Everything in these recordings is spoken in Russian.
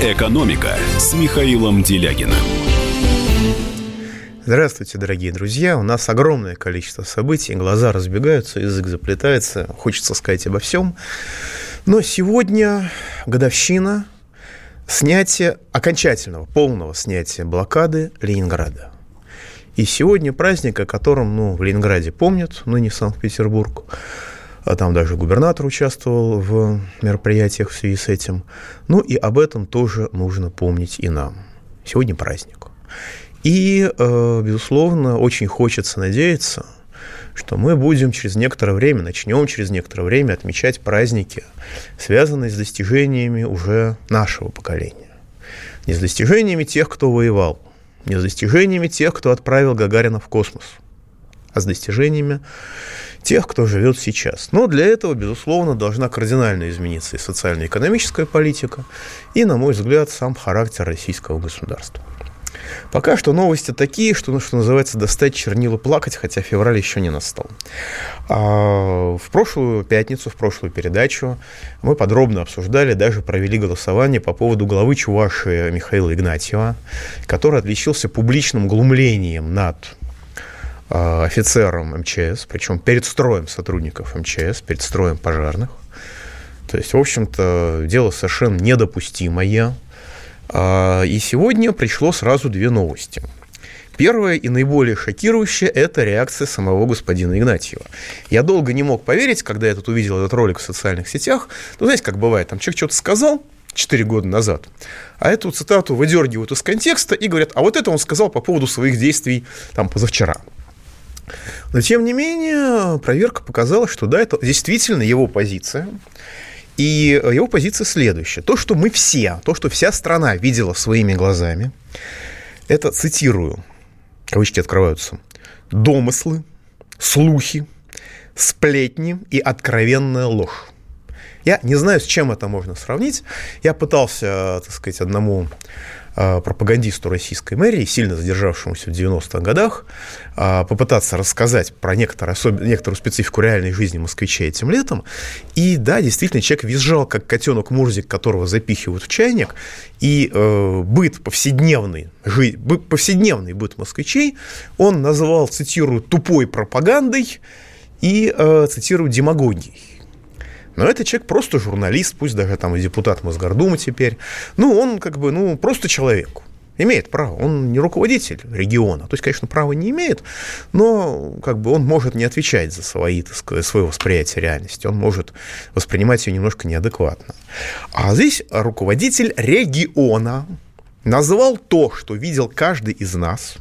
«Экономика» с Михаилом Делягиным. Здравствуйте, дорогие друзья. У нас огромное количество событий, глаза разбегаются, язык заплетается, хочется сказать обо всем. Но сегодня годовщина снятия, окончательного, полного снятия блокады Ленинграда. И сегодня праздник, о котором ну, в Ленинграде помнят, но не Санкт-Петербург. А там даже губернатор участвовал в мероприятиях в связи с этим. Ну и об этом тоже нужно помнить и нам. Сегодня праздник. И, э, безусловно, очень хочется надеяться, что мы будем через некоторое время, начнем через некоторое время отмечать праздники, связанные с достижениями уже нашего поколения. Не с достижениями тех, кто воевал, не с достижениями тех, кто отправил Гагарина в космос, а с достижениями тех, кто живет сейчас. Но для этого, безусловно, должна кардинально измениться и социально-экономическая политика, и, на мой взгляд, сам характер российского государства. Пока что новости такие, что, ну, что называется, достать чернила плакать, хотя февраль еще не настал. А в прошлую пятницу, в прошлую передачу мы подробно обсуждали, даже провели голосование по поводу главы Чуваши Михаила Игнатьева, который отличился публичным глумлением над офицером МЧС, причем перед строем сотрудников МЧС, перед строем пожарных. То есть, в общем-то, дело совершенно недопустимое. А, и сегодня пришло сразу две новости. Первое и наиболее шокирующее – это реакция самого господина Игнатьева. Я долго не мог поверить, когда я тут увидел этот ролик в социальных сетях. Ну, знаете, как бывает, там человек что-то сказал, 4 года назад. А эту цитату выдергивают из контекста и говорят, а вот это он сказал по поводу своих действий там позавчера. Но, тем не менее, проверка показала, что да, это действительно его позиция. И его позиция следующая. То, что мы все, то, что вся страна видела своими глазами, это, цитирую, кавычки открываются, домыслы, слухи, сплетни и откровенная ложь. Я не знаю, с чем это можно сравнить. Я пытался, так сказать, одному пропагандисту российской мэрии, сильно задержавшемуся в 90-х годах, а, попытаться рассказать про некоторую, особ... некоторую специфику реальной жизни москвичей этим летом. И да, действительно, человек визжал, как котенок Мурзик, которого запихивают в чайник, и э, быт повседневный, жи... повседневный быт москвичей он называл, цитирую, тупой пропагандой и, э, цитирую, демагогией. Но этот человек просто журналист, пусть даже там и депутат Мосгордумы теперь. Ну, он как бы, ну, просто человек. Имеет право. Он не руководитель региона. То есть, конечно, права не имеет, но как бы он может не отвечать за свои, так сказать, свое восприятие реальности. Он может воспринимать ее немножко неадекватно. А здесь руководитель региона назвал то, что видел каждый из нас,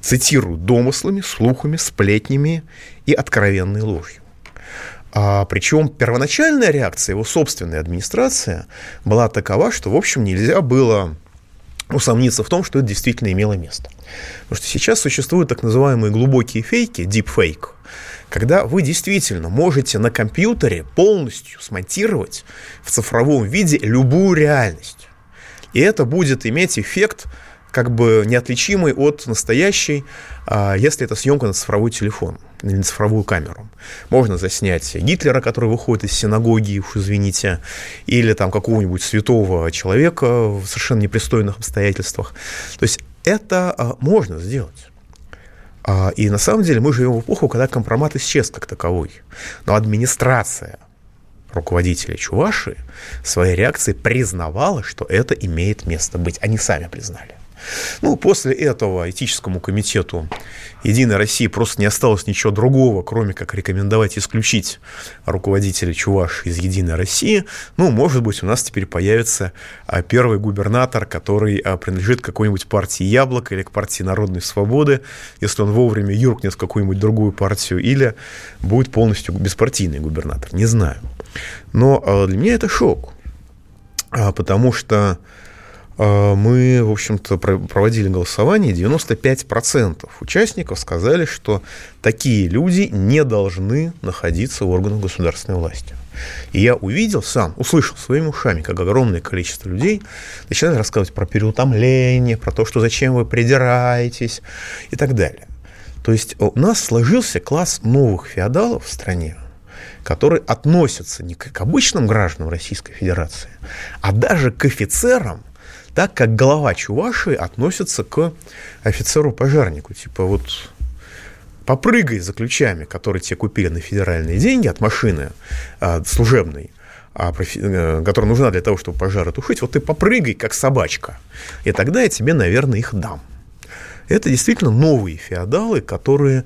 цитирую, домыслами, слухами, сплетнями и откровенной ложью. А, причем первоначальная реакция его собственной администрации была такова, что, в общем, нельзя было усомниться в том, что это действительно имело место. Потому что сейчас существуют так называемые глубокие фейки, deepfake, когда вы действительно можете на компьютере полностью смонтировать в цифровом виде любую реальность. И это будет иметь эффект как бы неотличимый от настоящей, а, если это съемка на цифровой телефон или на цифровую камеру. Можно заснять Гитлера, который выходит из синагоги, уж извините, или там какого-нибудь святого человека в совершенно непристойных обстоятельствах. То есть это а, можно сделать. А, и на самом деле мы живем в эпоху, когда компромат исчез как таковой. Но администрация руководителя Чуваши своей реакцией признавала, что это имеет место быть. Они сами признали. Ну, после этого этическому комитету Единой России просто не осталось ничего другого, кроме как рекомендовать исключить руководителя Чуваш из Единой России. Ну, может быть, у нас теперь появится а, первый губернатор, который а, принадлежит какой-нибудь партии Яблоко или к партии Народной Свободы, если он вовремя юркнет в какую-нибудь другую партию, или будет полностью беспартийный губернатор. Не знаю. Но а, для меня это шок, потому что мы, в общем-то, проводили голосование, 95% участников сказали, что такие люди не должны находиться в органах государственной власти. И я увидел сам, услышал своими ушами, как огромное количество людей начинают рассказывать про переутомление, про то, что зачем вы придираетесь и так далее. То есть у нас сложился класс новых феодалов в стране, которые относятся не к обычным гражданам Российской Федерации, а даже к офицерам – так как голова Чуваши относится к офицеру-пожарнику. Типа вот попрыгай за ключами, которые тебе купили на федеральные деньги от машины а, служебной, а, а, которая нужна для того, чтобы пожары тушить, вот ты попрыгай, как собачка, и тогда я тебе, наверное, их дам. Это действительно новые феодалы, которые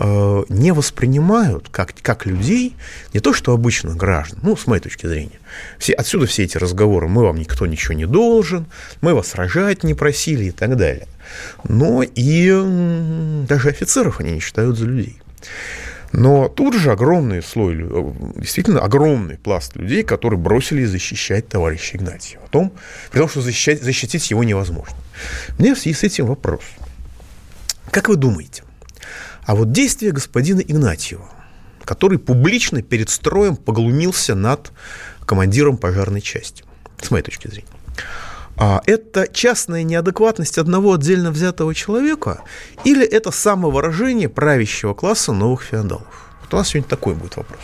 Э, не воспринимают как, как людей, не то что обычных граждан, ну, с моей точки зрения. Все, отсюда все эти разговоры, мы вам никто ничего не должен, мы вас рожать не просили и так далее. Но и даже офицеров они не считают за людей. Но тут же огромный слой, э, действительно огромный пласт людей, которые бросились защищать товарища Игнатьева. О том, при том, что защищать, защитить его невозможно. У меня в связи с этим вопрос. Как вы думаете, а вот действия господина Игнатьева, который публично перед строем поглумился над командиром пожарной части, с моей точки зрения, а это частная неадекватность одного отдельно взятого человека или это самовыражение правящего класса новых феодалов? Вот у нас сегодня такой будет вопрос.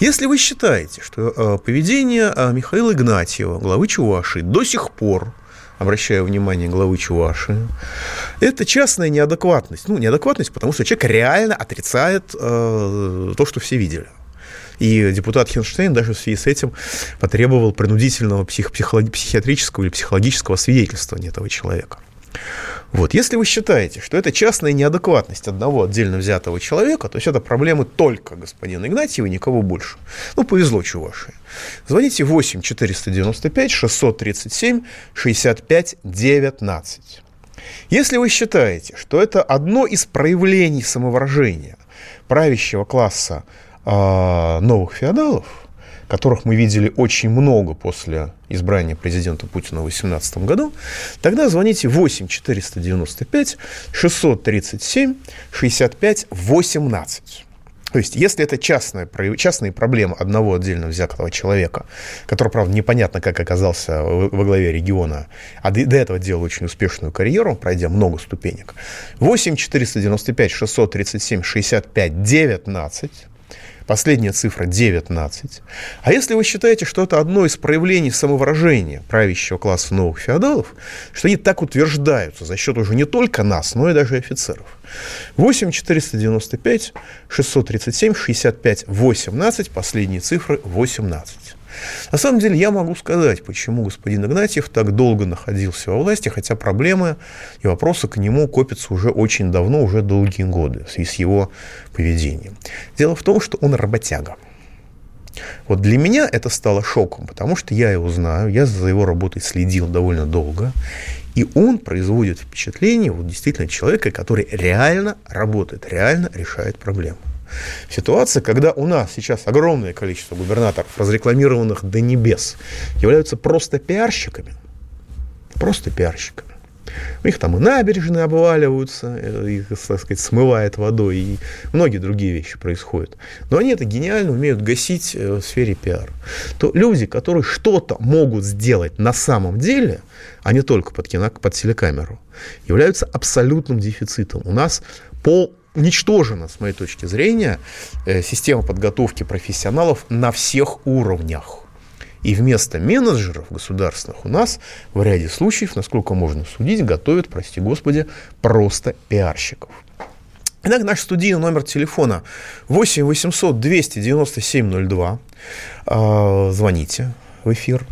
Если вы считаете, что э, поведение э, Михаила Игнатьева, главы Чувашии, до сих пор обращаю внимание главы Чуваши, это частная неадекватность. Ну, неадекватность, потому что человек реально отрицает э, то, что все видели. И депутат Хинштейн даже в связи с этим потребовал принудительного псих, психиатрического или психологического свидетельствования этого человека. Вот. Если вы считаете, что это частная неадекватность одного отдельно взятого человека, то есть это проблемы только господина Игнатьева и никого больше. Ну, повезло Чувашии. Звоните 8 495 637 65 19. Если вы считаете, что это одно из проявлений самовыражения правящего класса э, новых феодалов, которых мы видели очень много после избрания президента Путина в 2018 году, тогда звоните 8 495 637 65 18. То есть, если это частная, частные проблемы одного отдельно взятого человека, который, правда, непонятно, как оказался во главе региона, а до этого делал очень успешную карьеру, пройдя много ступенек, 8 495 637 65 19, Последняя цифра 19. А если вы считаете, что это одно из проявлений самовыражения правящего класса новых феодалов, что они так утверждаются за счет уже не только нас, но и даже офицеров. 8 495 637 65 18, последние цифры 18. На самом деле я могу сказать, почему господин Игнатьев так долго находился во власти, хотя проблемы и вопросы к нему копятся уже очень давно, уже долгие годы в с его поведением. Дело в том, что он работяга. Вот для меня это стало шоком, потому что я его знаю, я за его работой следил довольно долго, и он производит впечатление вот действительно человека, который реально работает, реально решает проблемы. Ситуация, когда у нас сейчас огромное количество губернаторов, разрекламированных до небес, являются просто пиарщиками, просто пиарщиками. У них там и набережные обваливаются, э, их, так сказать, смывает водой, и многие другие вещи происходят. Но они это гениально умеют гасить э, в сфере пиара. То люди, которые что-то могут сделать на самом деле, а не только под, кино, под телекамеру, являются абсолютным дефицитом. У нас пол уничтожена, с моей точки зрения, э, система подготовки профессионалов на всех уровнях. И вместо менеджеров государственных у нас в ряде случаев, насколько можно судить, готовят, прости господи, просто пиарщиков. Итак, наш студийный номер телефона 8 800 297 02. Звоните в эфир.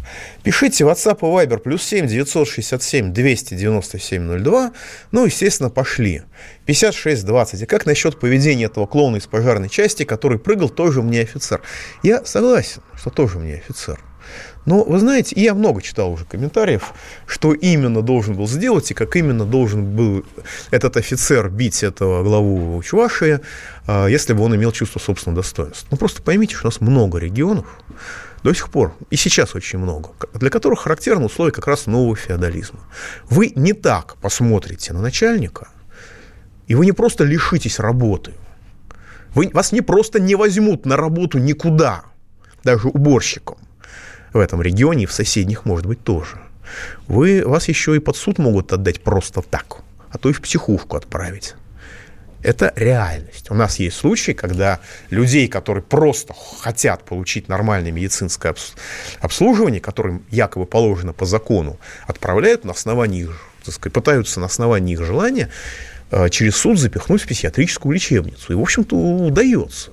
Пишите WhatsApp и Viber плюс 7 967 297 02. Ну, естественно, пошли. 56 20. И как насчет поведения этого клоуна из пожарной части, который прыгал, тоже мне офицер? Я согласен, что тоже мне офицер. Но, вы знаете, я много читал уже комментариев, что именно должен был сделать и как именно должен был этот офицер бить этого главу Чувашии, а, если бы он имел чувство собственного достоинства. Ну, просто поймите, что у нас много регионов, до сих пор, и сейчас очень много, для которых характерны условия как раз нового феодализма. Вы не так посмотрите на начальника, и вы не просто лишитесь работы, вы, вас не просто не возьмут на работу никуда, даже уборщиком в этом регионе и в соседних, может быть, тоже. Вы, вас еще и под суд могут отдать просто так, а то и в психушку отправить. Это реальность. У нас есть случаи, когда людей, которые просто хотят получить нормальное медицинское обслуживание, которым якобы положено по закону, отправляют на основании их, так сказать, пытаются на основании их желания э, через суд запихнуть в психиатрическую лечебницу. И, в общем-то, удается.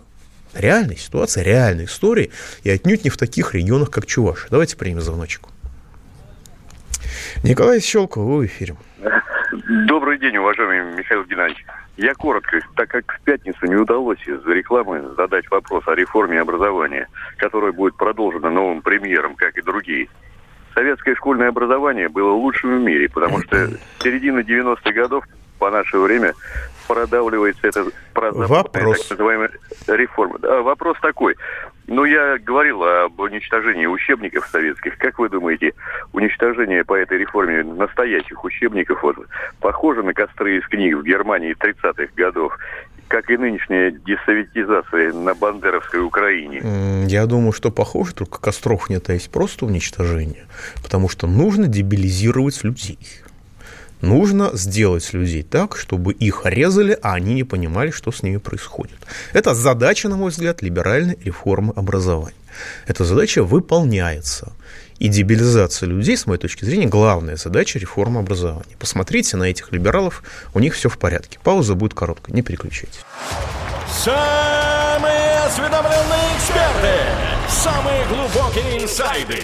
Реальная ситуация, реальная история, и отнюдь не в таких регионах, как Чувашия. Давайте примем звоночек. Николай Щелков, вы в эфире. Добрый день, уважаемый Михаил Геннадьевич. Я коротко, так как в пятницу не удалось из-за рекламы задать вопрос о реформе образования, которая будет продолжена новым премьером, как и другие. Советское школьное образование было лучшим в мире, потому что середина 90-х годов по наше время продавливается эта Вопрос. так называемая реформа. Да, вопрос такой. Ну, я говорил об уничтожении учебников советских. Как вы думаете, уничтожение по этой реформе настоящих учебников вот, похоже на костры из книг в Германии 30-х годов? как и нынешняя десоветизация на Бандеровской Украине? Я думаю, что похоже, только костров нет, а есть просто уничтожение. Потому что нужно дебилизировать людей. Нужно сделать людей так, чтобы их резали, а они не понимали, что с ними происходит. Это задача, на мой взгляд, либеральной реформы образования. Эта задача выполняется. И дебилизация людей, с моей точки зрения, главная задача реформы образования. Посмотрите на этих либералов, у них все в порядке. Пауза будет короткая, не переключайтесь. Самые осведомленные эксперты, самые глубокие инсайды,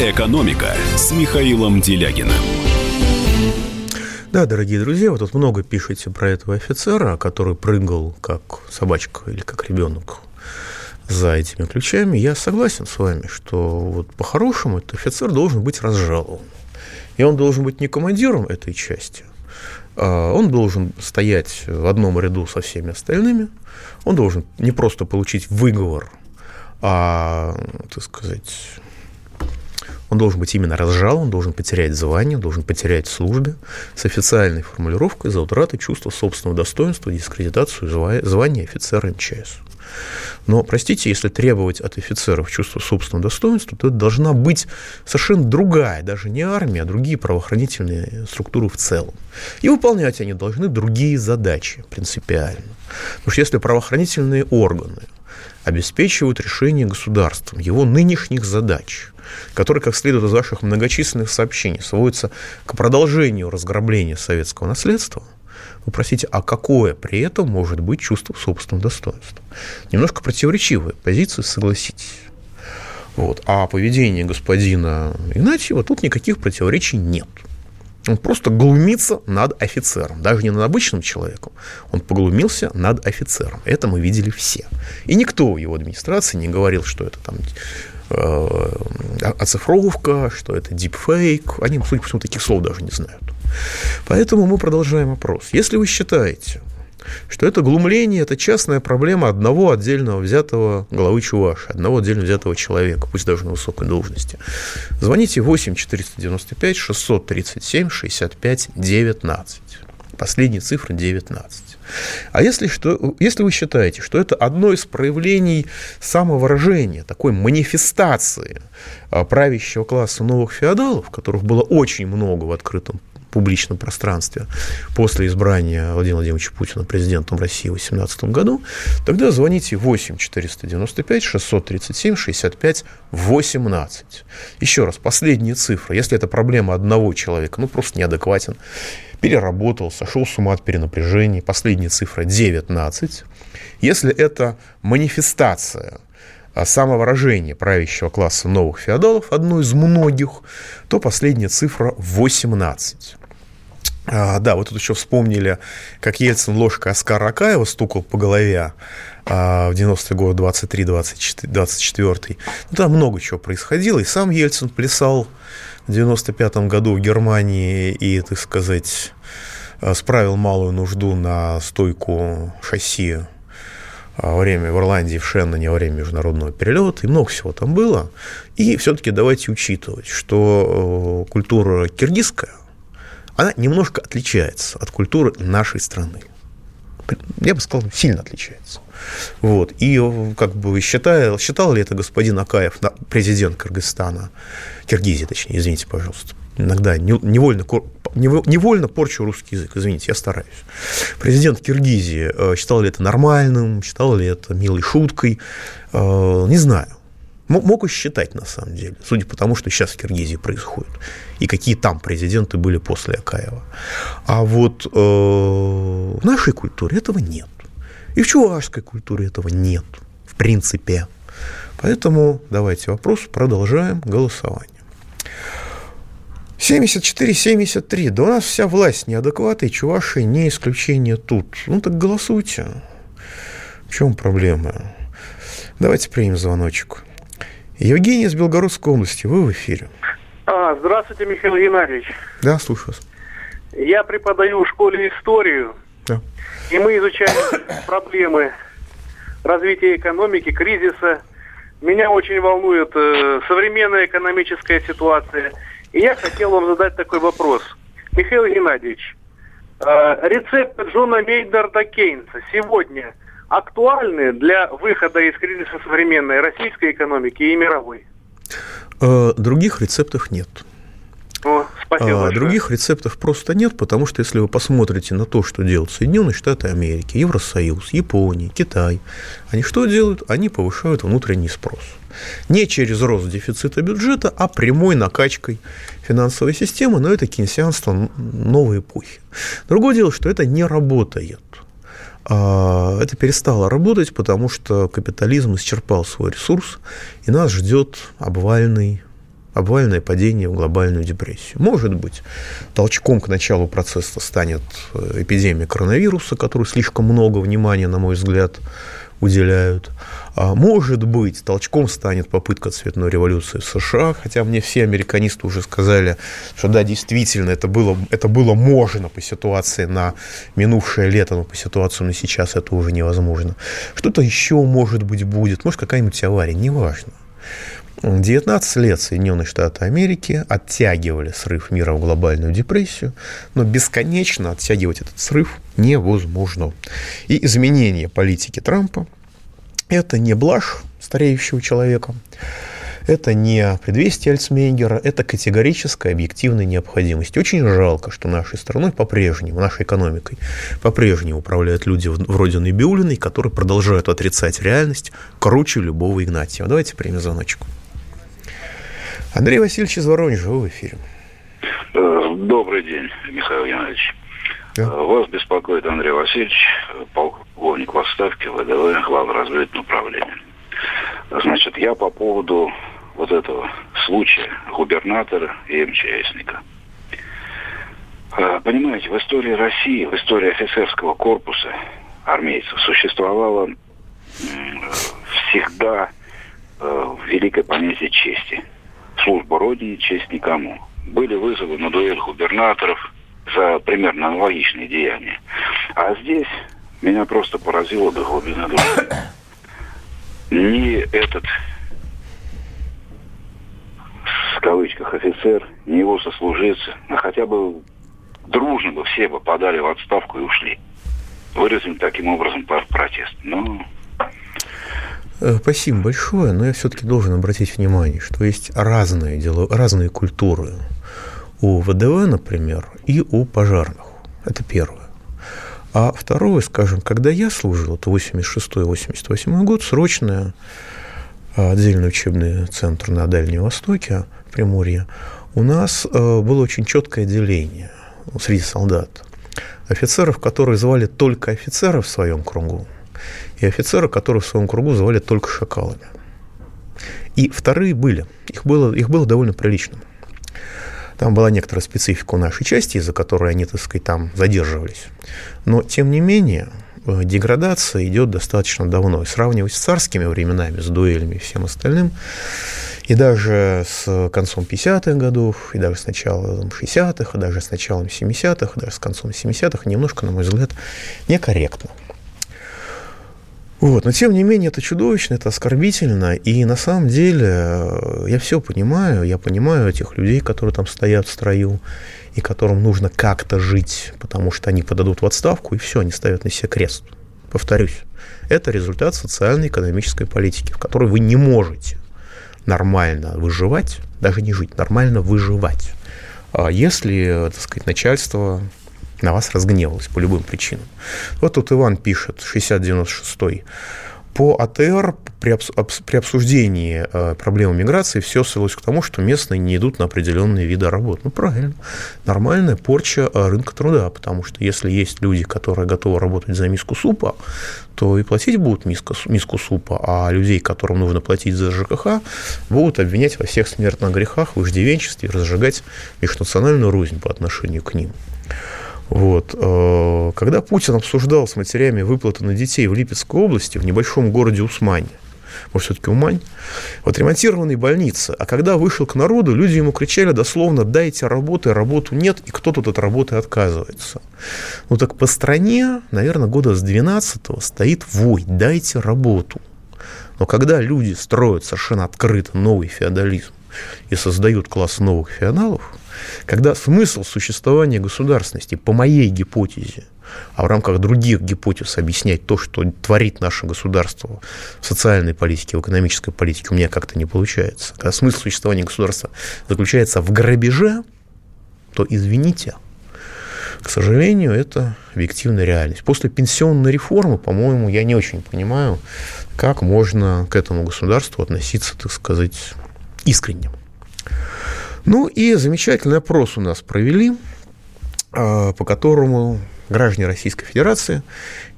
«Экономика» с Михаилом Делягиным. Да, дорогие друзья, вы тут много пишете про этого офицера, который прыгал как собачка или как ребенок за этими ключами. Я согласен с вами, что вот по-хорошему этот офицер должен быть разжалован. И он должен быть не командиром этой части, а он должен стоять в одном ряду со всеми остальными. Он должен не просто получить выговор, а, так сказать, он должен быть именно разжал, он должен потерять звание, должен потерять службе с официальной формулировкой за утратой чувства собственного достоинства, дискредитацию звания офицера МЧС. Но, простите, если требовать от офицеров чувства собственного достоинства, то это должна быть совершенно другая, даже не армия, а другие правоохранительные структуры в целом. И выполнять они должны другие задачи принципиально. Потому что если правоохранительные органы обеспечивают решение государством его нынешних задач, которые, как следует из ваших многочисленных сообщений, сводятся к продолжению разграбления советского наследства, вы простите, а какое при этом может быть чувство собственного достоинства? Немножко противоречивая позиция, согласитесь. Вот. А поведение господина Игнатьева тут никаких противоречий нет. Он просто глумится над офицером. Даже не над обычным человеком. Он поглумился над офицером. Это мы видели все. И никто в его администрации не говорил, что это там э, оцифровка, что это дипфейк. Они, судя по всему, таких слов даже не знают. Поэтому мы продолжаем опрос. Если вы считаете, что это глумление – это частная проблема одного отдельного взятого главы Чуваши, одного отдельно взятого человека, пусть даже на высокой должности. Звоните 8 495 637 65 19. Последняя цифра 19. А если, что, если вы считаете, что это одно из проявлений самовыражения, такой манифестации а, правящего класса новых феодалов, которых было очень много в открытом публичном пространстве после избрания Владимира Владимировича Путина президентом России в 2018 году, тогда звоните 8 495 637 65 18. Еще раз, последняя цифра. Если это проблема одного человека, ну просто неадекватен, переработал, сошел с ума от перенапряжения, последняя цифра 19. Если это манифестация а самовыражение правящего класса новых феодалов, одно из многих, то последняя цифра 18. А, да, вот тут еще вспомнили, как Ельцин ложкой Оскара Акаева стукал по голове а, в 90-е годы 23-24. Ну, там много чего происходило, и сам Ельцин плясал в 95-м году в Германии и, так сказать, а, справил малую нужду на стойку шасси во время в Ирландии, в Шенноне, во время международного перелета, и много всего там было. И все-таки давайте учитывать, что э, культура киргизская, она немножко отличается от культуры нашей страны. Я бы сказал, сильно отличается. Вот. И как бы считал, считал ли это господин Акаев, президент Кыргызстана, Киргизии, точнее, извините, пожалуйста, иногда невольно, невольно порчу русский язык, извините, я стараюсь. Президент Киргизии э, считал ли это нормальным, считал ли это милой шуткой, э, не знаю. Мог и считать, на самом деле, судя по тому, что сейчас в Киргизии происходит, и какие там президенты были после Акаева. А вот э, в нашей культуре этого нет. И в чувашской культуре этого нет, в принципе. Поэтому давайте вопрос, продолжаем голосование. 74-73. Да у нас вся власть неадекватная, Чуваши не исключение тут. Ну так голосуйте. В чем проблема? Давайте примем звоночек. Евгений из Белгородской области, вы в эфире. А, здравствуйте, Михаил Геннадьевич. Да, слушаю вас. Я преподаю в школе историю, да. и мы изучаем проблемы развития экономики, кризиса. Меня очень волнует э, современная экономическая ситуация. И я хотел вам задать такой вопрос. Михаил Геннадьевич, э, рецепты Джона Мейнарда Кейнса сегодня – актуальны для выхода из кризиса современной российской экономики и мировой? Э, других рецептов нет. О, спасибо а, других рецептов просто нет, потому что если вы посмотрите на то, что делают Соединенные Штаты Америки, Евросоюз, Япония, Китай, они что делают? Они повышают внутренний спрос. Не через рост дефицита бюджета, а прямой накачкой финансовой системы, но это кейнсианство новой эпохи. Другое дело, что это не работает. А, это перестало работать, потому что капитализм исчерпал свой ресурс, и нас ждет обвальный обвальное падение в глобальную депрессию. Может быть, толчком к началу процесса станет э, эпидемия коронавируса, которую слишком много внимания, на мой взгляд, уделяют. А может быть, толчком станет попытка цветной революции в США, хотя мне все американисты уже сказали, что да, действительно, это было, это было можно по ситуации на минувшее лето, но по ситуации на сейчас это уже невозможно. Что-то еще, может быть, будет, может, какая-нибудь авария, неважно. 19 лет Соединенные Штаты Америки оттягивали срыв мира в глобальную депрессию, но бесконечно оттягивать этот срыв невозможно. И изменение политики Трампа – это не блажь стареющего человека, это не предвестие Альцмейгера, это категорическая объективная необходимость. Очень жалко, что нашей страной по-прежнему, нашей экономикой по-прежнему управляют люди вроде Набиулиной, которые продолжают отрицать реальность круче любого Игнатьева. Давайте примем звоночку. Андрей Васильевич из Воронежа, вы в эфире. Э, добрый день, Михаил Янович. Да. Э, вас беспокоит Андрей Васильевич, полковник в отставке ВДВ, глава разведывательного управления. Значит, я по поводу вот этого случая губернатора и МЧСника. Э, понимаете, в истории России, в истории офицерского корпуса армейцев существовало всегда великое понятие чести – служба Родине, честь никому. Были вызовы на дуэль губернаторов за примерно аналогичные деяния. А здесь меня просто поразило до глубины души. Ни этот в кавычках офицер, ни его сослуживцы, а хотя бы дружно бы все бы подали в отставку и ушли. Выразим таким образом протест. Но спасибо большое, но я все-таки должен обратить внимание, что есть разные, дела, разные культуры у ВДВ, например, и у пожарных. Это первое. А второе, скажем, когда я служил, это 86-88 год, срочное а, отдельный учебный центр на Дальнем Востоке, Приморье, у нас э, было очень четкое деление среди солдат. Офицеров, которые звали только офицеров в своем кругу, и офицеры, которые в своем кругу звали только шакалами. И вторые были. Их было, их было довольно прилично. Там была некоторая специфика у нашей части, из-за которой они, так сказать, там задерживались. Но, тем не менее, э, деградация идет достаточно давно. И сравнивать с царскими временами, с дуэлями и всем остальным, и даже с концом 50-х годов, и даже с началом 60-х, и даже с началом 70-х, и даже с концом 70-х немножко, на мой взгляд, некорректно. Вот. Но тем не менее это чудовищно, это оскорбительно. И на самом деле э, я все понимаю, я понимаю этих людей, которые там стоят в строю, и которым нужно как-то жить, потому что они подадут в отставку, и все, они ставят на себе крест. Повторюсь, это результат социально-экономической политики, в которой вы не можете нормально выживать, даже не жить, нормально выживать, а если, так сказать, начальство на вас разгневалось по любым причинам. Вот тут Иван пишет, 6096 по АТР при, при обсуждении э, проблемы миграции все свелось к тому, что местные не идут на определенные виды работ. Ну, правильно. Нормальная порча э, рынка труда, потому что если есть люди, которые готовы работать за миску супа, то и платить будут миску, миску супа, а людей, которым нужно платить за ЖКХ, будут обвинять во всех смертных грехах, в иждивенчестве разжигать межнациональную рознь по отношению к ним. Вот. Э, когда Путин обсуждал с матерями выплаты на детей в Липецкой области, в небольшом городе Усмане, может, все-таки Умань, вот ремонтированной больницы, а когда вышел к народу, люди ему кричали дословно «дайте работы, работу нет, и кто тут от работы отказывается». Ну так по стране, наверное, года с 12 стоит вой «дайте работу». Но когда люди строят совершенно открыто новый феодализм и создают класс новых феодалов, когда смысл существования государственности, по моей гипотезе, а в рамках других гипотез объяснять то, что творит наше государство в социальной политике, в экономической политике, у меня как-то не получается. Когда смысл существования государства заключается в грабеже, то, извините, к сожалению, это объективная реальность. После пенсионной реформы, по-моему, я не очень понимаю, как можно к этому государству относиться, так сказать, искренне. Ну и замечательный опрос у нас провели, а, по которому граждане Российской Федерации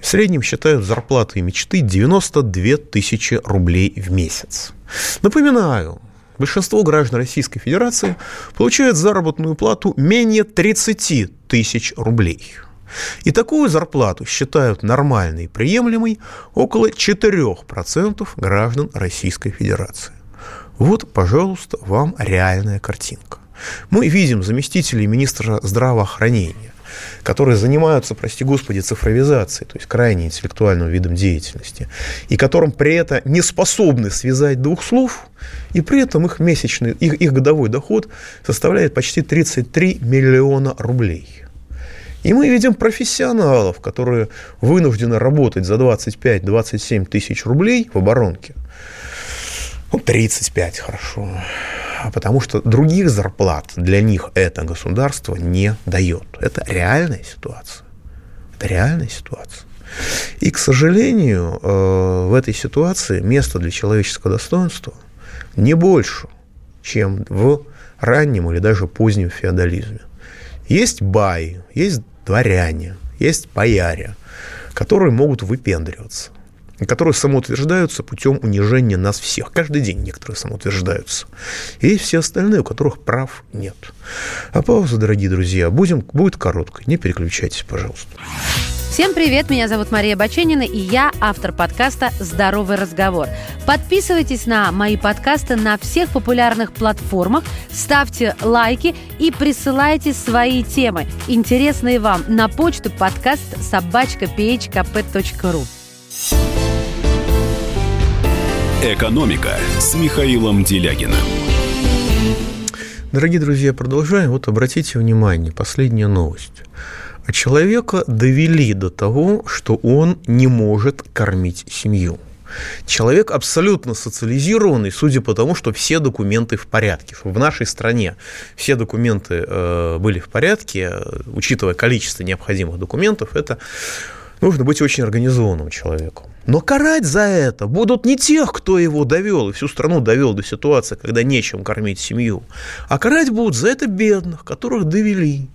в среднем считают зарплаты и мечты 92 тысячи рублей в месяц. Напоминаю, большинство граждан Российской Федерации получают заработную плату менее 30 тысяч рублей. И такую зарплату считают нормальной и приемлемой около 4% граждан Российской Федерации. Вот, пожалуйста, вам реальная картинка. Мы видим заместителей министра здравоохранения, которые занимаются, прости господи, цифровизацией, то есть крайне интеллектуальным видом деятельности, и которым при этом не способны связать двух слов, и при этом их месячный, их, их годовой доход составляет почти 33 миллиона рублей. И мы видим профессионалов, которые вынуждены работать за 25-27 тысяч рублей в оборонке, ну, 35 хорошо. А потому что других зарплат для них это государство не дает. Это реальная ситуация. Это реальная ситуация. И, к сожалению, э, в этой ситуации место для человеческого достоинства не больше, чем в раннем или даже позднем феодализме. Есть баи, есть дворяне, есть бояре, которые могут выпендриваться которые самоутверждаются путем унижения нас всех. Каждый день некоторые самоутверждаются. И есть все остальные, у которых прав нет. А пауза, дорогие друзья, будем, будет короткой. Не переключайтесь, пожалуйста. Всем привет, меня зовут Мария Баченина, и я автор подкаста «Здоровый разговор». Подписывайтесь на мои подкасты на всех популярных платформах, ставьте лайки и присылайте свои темы, интересные вам, на почту подкаст собачка phkp.ru. «Экономика» с Михаилом Делягиным. Дорогие друзья, продолжаем. Вот обратите внимание, последняя новость. А человека довели до того, что он не может кормить семью. Человек абсолютно социализированный, судя по тому, что все документы в порядке. В нашей стране все документы э, были в порядке, э, учитывая количество необходимых документов, это нужно быть очень организованным человеком. Но карать за это будут не тех, кто его довел и всю страну довел до ситуации, когда нечем кормить семью, а карать будут за это бедных, которых довели.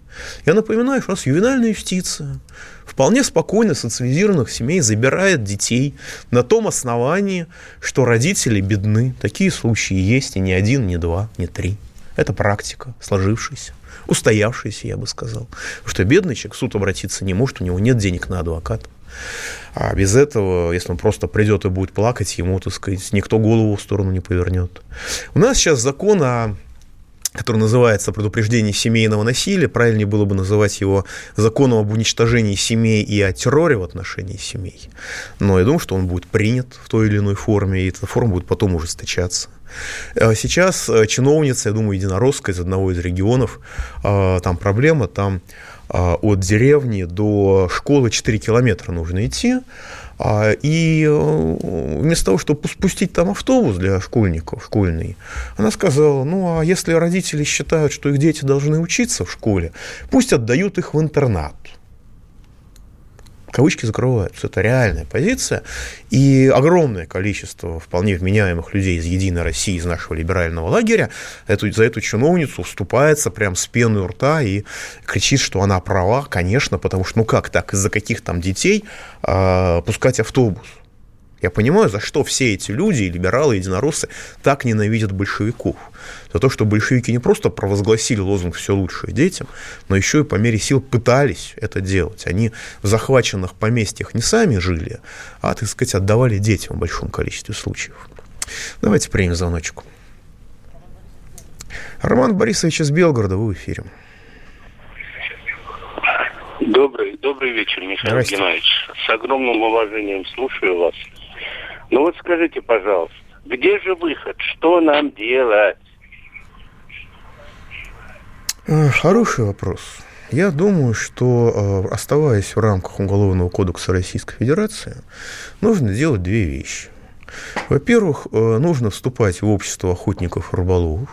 Я напоминаю, что у нас ювенальная юстиция вполне спокойно социализированных семей забирает детей на том основании, что родители бедны. Такие случаи есть и не один, не два, не три. Это практика, сложившаяся, устоявшаяся, я бы сказал. Потому что бедный человек в суд обратиться не может, у него нет денег на адвоката. А без этого, если он просто придет и будет плакать, ему, так сказать, никто голову в сторону не повернет. У нас сейчас закон о который называется «Предупреждение семейного насилия». Правильнее было бы называть его законом об уничтожении семей и о терроре в отношении семей. Но я думаю, что он будет принят в той или иной форме, и эта форма будет потом ужесточаться. А сейчас э, чиновница, я думаю, единоросская из одного из регионов, а, там проблема, там а, от деревни до школы 4 километра нужно идти, и э, вместо того, чтобы спустить там автобус для школьников, школьный, она сказала, ну, а если родители считают, что их дети должны учиться в школе, пусть отдают их в интернат кавычки закрываются. Это реальная позиция. И огромное количество вполне вменяемых людей из «Единой России», из нашего либерального лагеря эту, за эту чиновницу уступается прям с пеной у рта и кричит, что она права, конечно, потому что ну как так, из-за каких там детей э, пускать автобус? Я понимаю, за что все эти люди, либералы, единороссы, так ненавидят большевиков. За то, что большевики не просто провозгласили лозунг «все лучшее детям», но еще и по мере сил пытались это делать. Они в захваченных поместьях не сами жили, а, так сказать, отдавали детям в большом количестве случаев. Давайте примем звоночку. Роман Борисович из Белгорода, вы в эфире. Добрый, добрый вечер, Михаил Геннадьевич. С огромным уважением слушаю вас. Ну вот скажите, пожалуйста, где же выход? Что нам делать? Э, хороший вопрос. Я думаю, что, э, оставаясь в рамках Уголовного кодекса Российской Федерации, нужно делать две вещи. Во-первых, э, нужно вступать в общество охотников и рыболовов.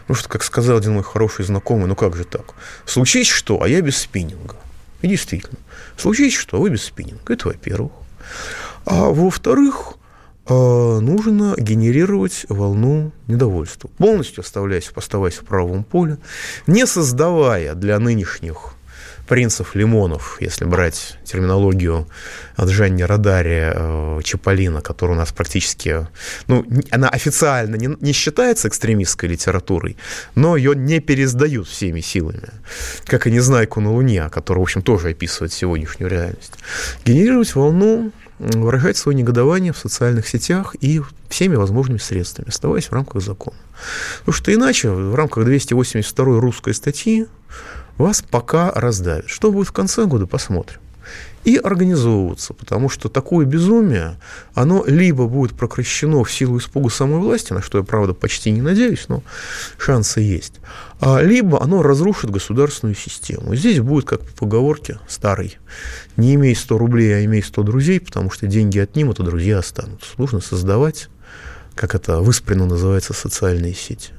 Потому что, как сказал один мой хороший знакомый, ну как же так? Случись что, а я без спиннинга. И действительно, случись что, а вы без спиннинга. Это во-первых. А во-вторых, а, нужно генерировать волну недовольства, полностью оставляясь, оставаясь в правом поле, не создавая для нынешних принцев лимонов, если брать терминологию от Жанни Радари э, Чаполина, которая у нас практически, ну, она официально не, не считается экстремистской литературой, но ее не пересдают всеми силами, как и «Незнайку на Луне», которая, в общем, тоже описывает сегодняшнюю реальность. Генерировать волну выражать свое негодование в социальных сетях и всеми возможными средствами, оставаясь в рамках закона. Потому что иначе в рамках 282 русской статьи вас пока раздавят. Что будет в конце года, посмотрим и организовываться, потому что такое безумие, оно либо будет прокращено в силу испуга самой власти, на что я, правда, почти не надеюсь, но шансы есть, а либо оно разрушит государственную систему. здесь будет, как по поговорке старой, не имей 100 рублей, а имей 100 друзей, потому что деньги отнимут, а друзья останутся. Нужно создавать, как это выспренно называется, социальные сети.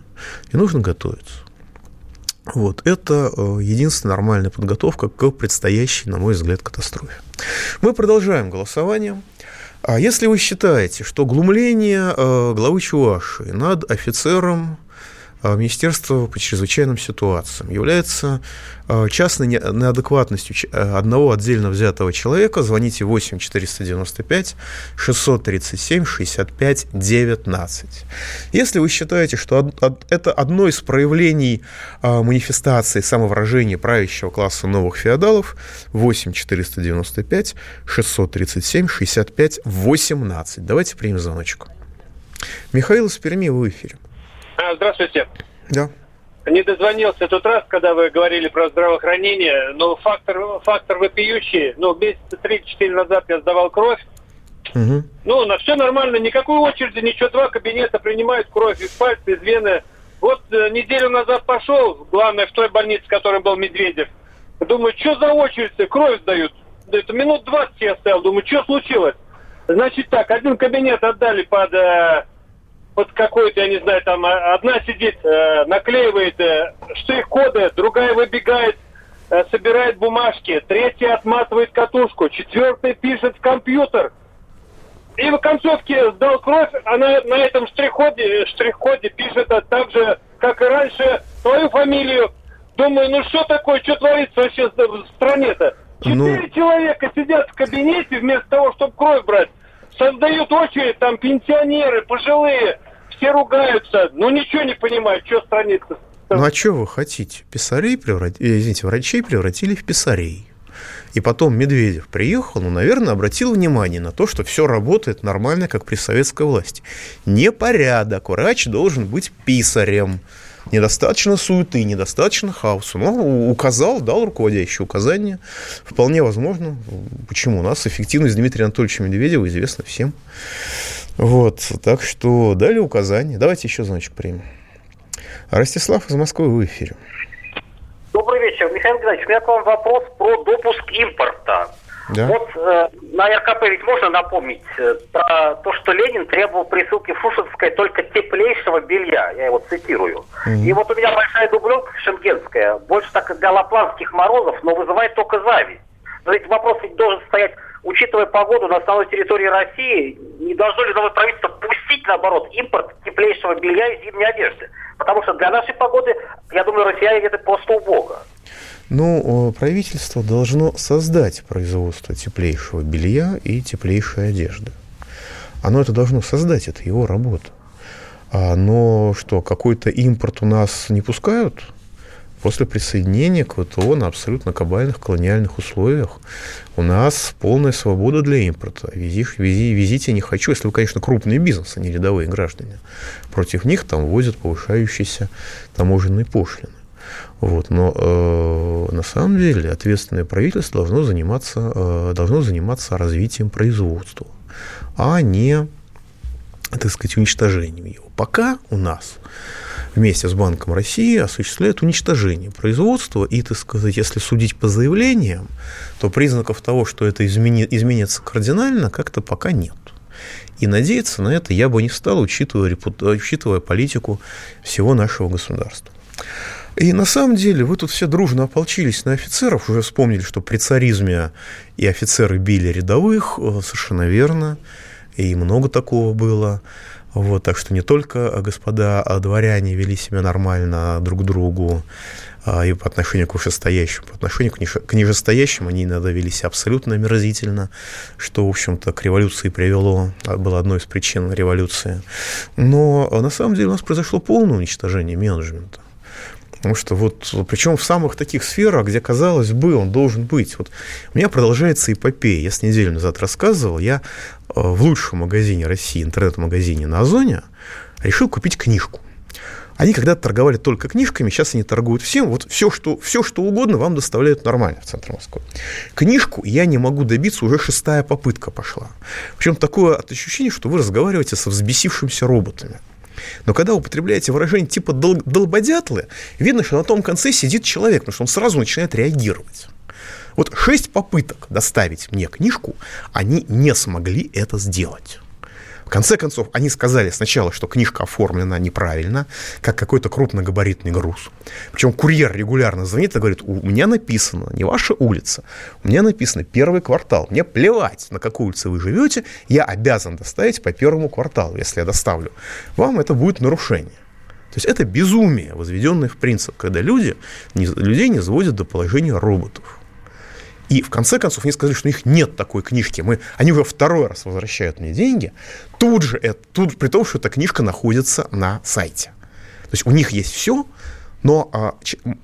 И нужно готовиться. Вот, это э, единственная нормальная подготовка к предстоящей, на мой взгляд, катастрофе. Мы продолжаем голосование. А если вы считаете, что глумление э, главы Чувашии над офицером Министерство по чрезвычайным ситуациям является а, частной неадекватностью э, одного отдельно взятого человека. Звоните 8 495 637 65 19. Если вы считаете, что это одно из проявлений манифестации самовыражения правящего класса новых феодалов, 8 495 637 65 18. Давайте примем звоночку. Михаил из Перми, в эфире. А, здравствуйте. Да. Не дозвонился тот раз, когда вы говорили про здравоохранение, но фактор, фактор вопиющий. Ну, месяца 3-4 назад я сдавал кровь. Угу. Ну, на все нормально, никакой очереди, ничего, два кабинета принимают кровь из пальца, из вены. Вот э, неделю назад пошел, главное, в той больнице, в которой был Медведев. Думаю, что за очередь, кровь сдают. Это минут 20 я стоял, думаю, что случилось? Значит так, один кабинет отдали под э, под какой-то, я не знаю, там а, одна сидит, э, наклеивает э, штрих-коды, другая выбегает, э, собирает бумажки, третья отматывает катушку, четвертая пишет в компьютер. И в концовке сдал кровь, она на этом штрих-коде, штрих-коде пишет так же, как и раньше, свою фамилию. Думаю, ну что такое, что творится вообще в стране-то? Ну. Четыре ну... человека сидят в кабинете вместо того, чтобы кровь брать. Создают очередь, там пенсионеры, пожилые, все ругаются, ну ничего не понимают, что страница. Ну а что вы хотите? Писарей превратили, э, извините, врачей превратили в писарей. И потом Медведев приехал, ну, наверное, обратил внимание на то, что все работает нормально, как при советской власти. Непорядок. Врач должен быть писарем. Недостаточно суеты, недостаточно хаоса. Но ну, указал, дал руководящее указание. Вполне возможно. Почему? У нас эффективность Дмитрия Анатольевича Медведева известна всем. Вот. Так что дали указание. Давайте еще звоночек примем. Ростислав из Москвы в эфире. Добрый вечер, Михаил Геннадьевич. У меня к вам вопрос про допуск импорта. Да. Вот э, на РКП ведь можно напомнить э, про то, что Ленин требовал присылки Фушинской только теплейшего белья. Я его цитирую. Mm-hmm. И вот у меня большая дубленка шенгенская, больше так галопланских морозов, но вызывает только зависть. Но ведь вопрос ведь должен стоять, учитывая погоду на основной территории России, не должно ли новое правительство пустить, наоборот, импорт теплейшего белья и зимней одежды? Потому что для нашей погоды, я думаю, россияне это просто убого. Ну, правительство должно создать производство теплейшего белья и теплейшей одежды. Оно это должно создать, это его работа. А, но что, какой-то импорт у нас не пускают? После присоединения к ВТО на абсолютно кабальных колониальных условиях у нас полная свобода для импорта. Вези, вези, везите не хочу, если вы, конечно, крупный бизнес, а не рядовые граждане. Против них там возят повышающиеся таможенные пошлины. Вот, но э, на самом деле ответственное правительство должно заниматься, э, должно заниматься развитием производства, а не, так сказать, уничтожением его. Пока у нас вместе с Банком России осуществляют уничтожение производства, и, так сказать, если судить по заявлениям, то признаков того, что это измени, изменится кардинально, как-то пока нет. И надеяться на это я бы не стал, учитывая, учитывая политику всего нашего государства. И на самом деле вы тут все дружно ополчились на офицеров, уже вспомнили, что при царизме и офицеры били рядовых, э, совершенно верно, и много такого было. Вот, так что не только господа а дворяне вели себя нормально друг к другу, а, и по отношению к вышестоящим, по отношению к нижестоящим они иногда вели себя абсолютно омерзительно, что, в общем-то, к революции привело, а, было одной из причин революции. Но на самом деле у нас произошло полное уничтожение менеджмента. Потому что вот, причем в самых таких сферах, где, казалось бы, он должен быть. Вот у меня продолжается эпопея. Я с неделю назад рассказывал, я э, в лучшем магазине России, интернет-магазине на Озоне, решил купить книжку. Они когда-то торговали только книжками, сейчас они торгуют всем. Вот все что, все, что угодно вам доставляют нормально в центр Москвы. Книжку я не могу добиться, уже шестая попытка пошла. Причем такое ощущение, что вы разговариваете со взбесившимися роботами. Но когда употребляете выражение типа дол- долбодятлы, видно, что на том конце сидит человек, потому что он сразу начинает реагировать. Вот шесть попыток доставить мне книжку, они не смогли это сделать. В конце концов, они сказали сначала, что книжка оформлена неправильно, как какой-то крупногабаритный груз. Причем курьер регулярно звонит и говорит, у меня написано не ваша улица, у меня написано первый квартал. Мне плевать, на какой улице вы живете, я обязан доставить по первому кварталу. Если я доставлю вам, это будет нарушение. То есть это безумие, возведенное в принцип, когда люди, людей не заводят до положения роботов. И в конце концов они сказали, что у них нет такой книжки. Мы, они уже второй раз возвращают мне деньги. Тут же, это, тут, при том, что эта книжка находится на сайте. То есть у них есть все, но а,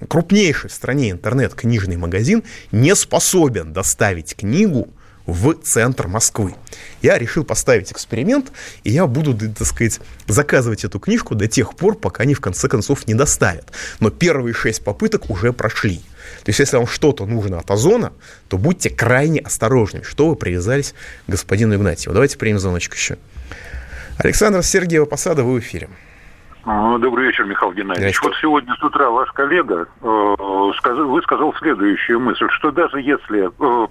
крупнейший в стране интернет-книжный магазин не способен доставить книгу в центр Москвы. Я решил поставить эксперимент, и я буду, так сказать, заказывать эту книжку до тех пор, пока они в конце концов не доставят. Но первые шесть попыток уже прошли. То есть, если вам что-то нужно от Озона, то будьте крайне осторожны, что вы привязались к господину Игнатьеву. Давайте примем звоночек еще. Александр Сергеева Посада, вы в эфире. А, добрый вечер, Михаил Геннадьевич. Вот сегодня с утра ваш коллега э, сказал, высказал следующую мысль, что даже если э,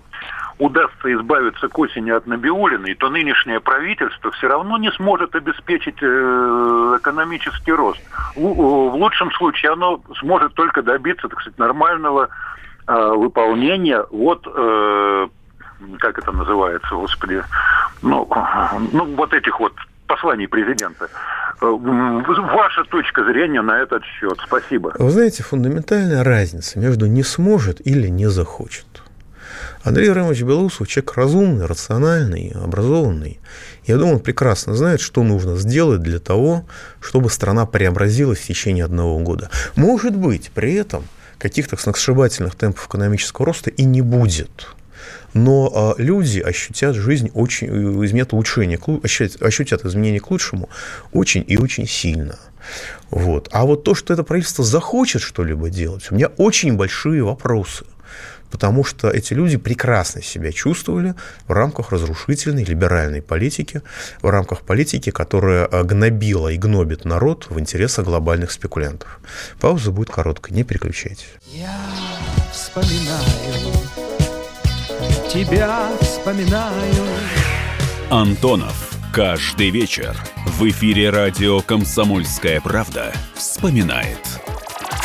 удастся избавиться к осени от Набиулиной, то нынешнее правительство все равно не сможет обеспечить э, экономический рост. В, лучшем случае оно сможет только добиться, так сказать, нормального э, выполнения вот э, как это называется, господи, ну, ну вот этих вот посланий президента. Ваша точка зрения на этот счет. Спасибо. Вы знаете, фундаментальная разница между не сможет или не захочет. Андрей Рамович Белоусов человек разумный, рациональный, образованный. Я думаю, он прекрасно знает, что нужно сделать для того, чтобы страна преобразилась в течение одного года. Может быть, при этом каких-то сногсшибательных темпов экономического роста и не будет. Но а, люди ощутят жизнь очень, э, изменят улучшение, ощутят, ощутят изменения к лучшему очень и очень сильно. Вот. А вот то, что это правительство захочет что-либо делать, у меня очень большие вопросы потому что эти люди прекрасно себя чувствовали в рамках разрушительной либеральной политики, в рамках политики, которая э, гнобила и гнобит народ в интересах глобальных спекулянтов. Пауза будет короткой, не переключайтесь. Я вспоминаю, тебя вспоминаю. Антонов. Каждый вечер в эфире радио «Комсомольская правда» вспоминает –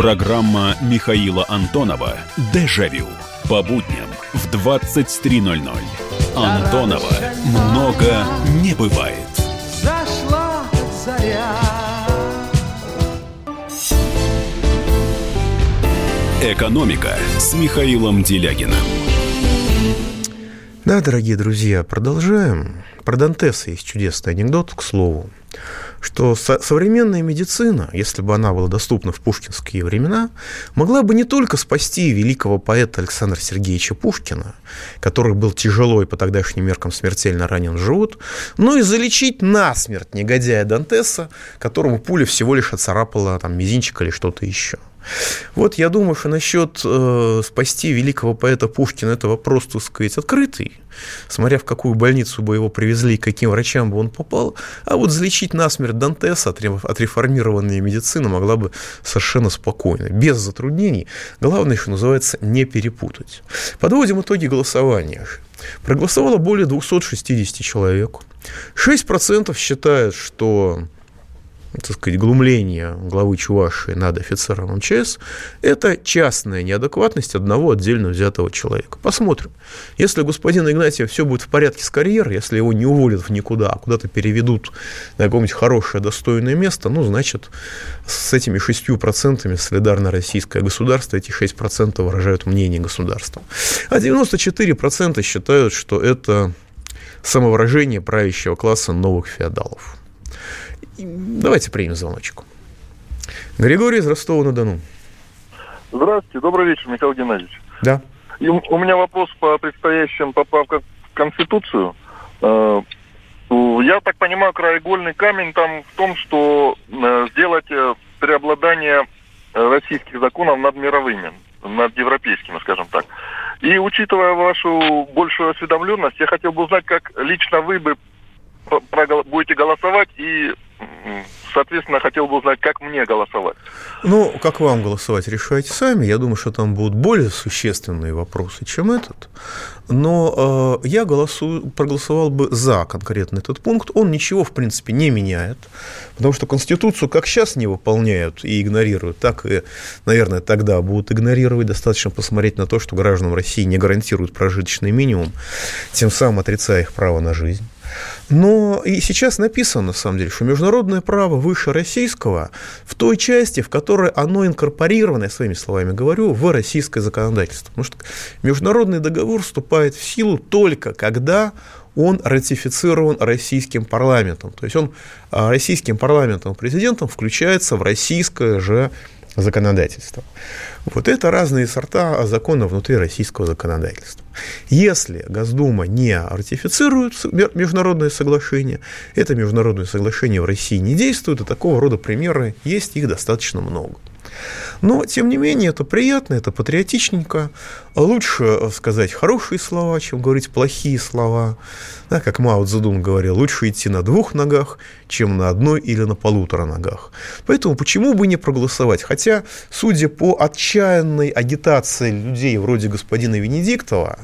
Программа Михаила Антонова «Дежавю». По будням в 23.00. Антонова много не бывает. Зашла заря. «Экономика» с Михаилом Делягиным. Да, дорогие друзья, продолжаем. Про Дантеса есть чудесный анекдот, к слову что современная медицина, если бы она была доступна в пушкинские времена, могла бы не только спасти великого поэта Александра Сергеевича Пушкина, который был тяжело и по тогдашним меркам смертельно ранен в живот, но и залечить насмерть негодяя Дантеса, которому пуля всего лишь оцарапала там, мизинчик или что-то еще. Вот я думаю, что насчет э, спасти великого поэта Пушкина это вопрос, так сказать, открытый, смотря в какую больницу бы его привезли, к каким врачам бы он попал. А вот залечить насмерть Дантеса отреформированная медицина могла бы совершенно спокойно, без затруднений. Главное, что называется, не перепутать. Подводим итоги голосования. Проголосовало более 260 человек. 6% считают, что так сказать, глумление главы Чувашии над офицером МЧС – это частная неадекватность одного отдельно взятого человека. Посмотрим. Если господин Игнатьев все будет в порядке с карьерой, если его не уволят в никуда, а куда-то переведут на какое-нибудь хорошее, достойное место, ну, значит, с этими шестью процентами солидарно российское государство, эти шесть процентов выражают мнение государства. А 94% считают, что это самовыражение правящего класса новых феодалов. Давайте примем звоночку. Григорий из Ростова-на-Дону. Здравствуйте, добрый вечер, Михаил Геннадьевич. Да. И у меня вопрос по предстоящим поправкам в Конституцию. Э, я так понимаю, краеугольный камень там в том, что э, сделать э, преобладание российских законов над мировыми, над европейскими, скажем так. И учитывая вашу большую осведомленность, я хотел бы узнать, как лично вы бы будете голосовать и соответственно, хотел бы узнать, как мне голосовать. Ну, как вам голосовать, решайте сами. Я думаю, что там будут более существенные вопросы, чем этот. Но э, я голосую, проголосовал бы за конкретно этот пункт. Он ничего, в принципе, не меняет, потому что Конституцию как сейчас не выполняют и игнорируют, так и, наверное, тогда будут игнорировать. Достаточно посмотреть на то, что гражданам России не гарантируют прожиточный минимум, тем самым отрицая их право на жизнь. Но и сейчас написано, на самом деле, что международное право выше российского в той части, в которой оно инкорпорировано, я своими словами говорю, в российское законодательство. Потому что международный договор вступает в силу только когда он ратифицирован российским парламентом. То есть он а, российским парламентом, президентом включается в российское же законодательства. Вот это разные сорта закона внутри российского законодательства. Если Госдума не ратифицирует международное соглашение, это международное соглашение в России не действует, и такого рода примеры есть, их достаточно много. Но, тем не менее, это приятно, это патриотичненько. Лучше сказать хорошие слова, чем говорить плохие слова. Да, как Мао Цзэдун говорил, лучше идти на двух ногах, чем на одной или на полутора ногах. Поэтому почему бы не проголосовать? Хотя, судя по отчаянной агитации людей вроде господина Венедиктова,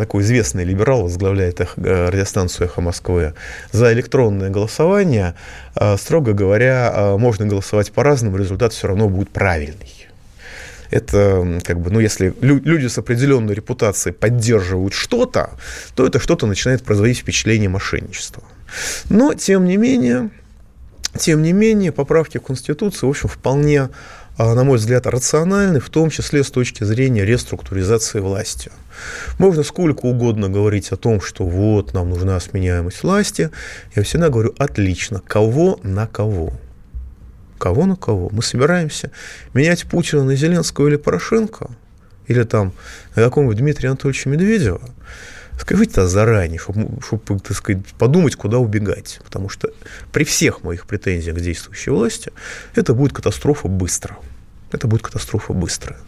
такой известный либерал, возглавляет их, э, радиостанцию «Эхо Москвы», за электронное голосование, э, строго говоря, э, можно голосовать по-разному, результат все равно будет правильный. Это как бы, ну, если люди с определенной репутацией поддерживают что-то, то это что-то начинает производить впечатление мошенничества. Но, тем не менее, тем не менее, поправки в Конституцию, в общем, вполне на мой взгляд, рациональны, в том числе с точки зрения реструктуризации власти. Можно сколько угодно говорить о том, что вот, нам нужна сменяемость власти. Я всегда говорю, отлично, кого на кого. Кого на кого? Мы собираемся менять Путина на Зеленского или Порошенко? Или там на какого-нибудь Дмитрия Анатольевича Медведева? Скажите это заранее, чтобы, чтобы так сказать, подумать, куда убегать. Потому что при всех моих претензиях к действующей власти это будет катастрофа быстро это будет катастрофа быстрая.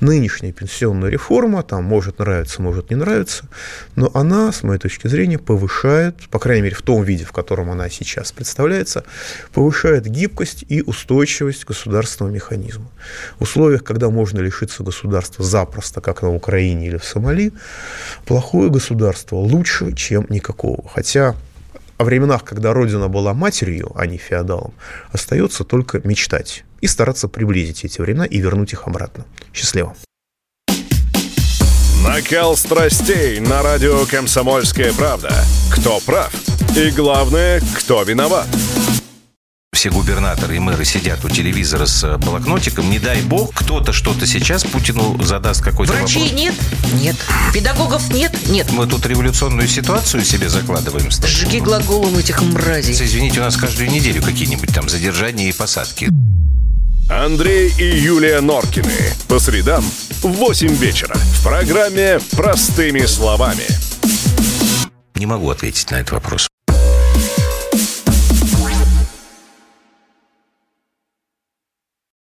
Нынешняя пенсионная реформа, там может нравиться, может не нравиться, но она, с моей точки зрения, повышает, по крайней мере, в том виде, в котором она сейчас представляется, повышает гибкость и устойчивость государственного механизма. В условиях, когда можно лишиться государства запросто, как на Украине или в Сомали, плохое государство лучше, чем никакого. Хотя о временах, когда Родина была матерью, а не феодалом, остается только мечтать и стараться приблизить эти времена и вернуть их обратно. Счастливо. Накал страстей на радио «Комсомольская правда». Кто прав? И главное, кто виноват? все губернаторы и мэры сидят у телевизора с э, блокнотиком. Не дай бог, кто-то что-то сейчас Путину задаст какой-то Врачей вопрос. нет? Нет. Педагогов нет? Нет. Мы тут революционную ситуацию себе закладываем. Жги глаголом этих мразей. Извините, у нас каждую неделю какие-нибудь там задержания и посадки. Андрей и Юлия Норкины. По средам в 8 вечера в программе «Простыми словами». Не могу ответить на этот вопрос.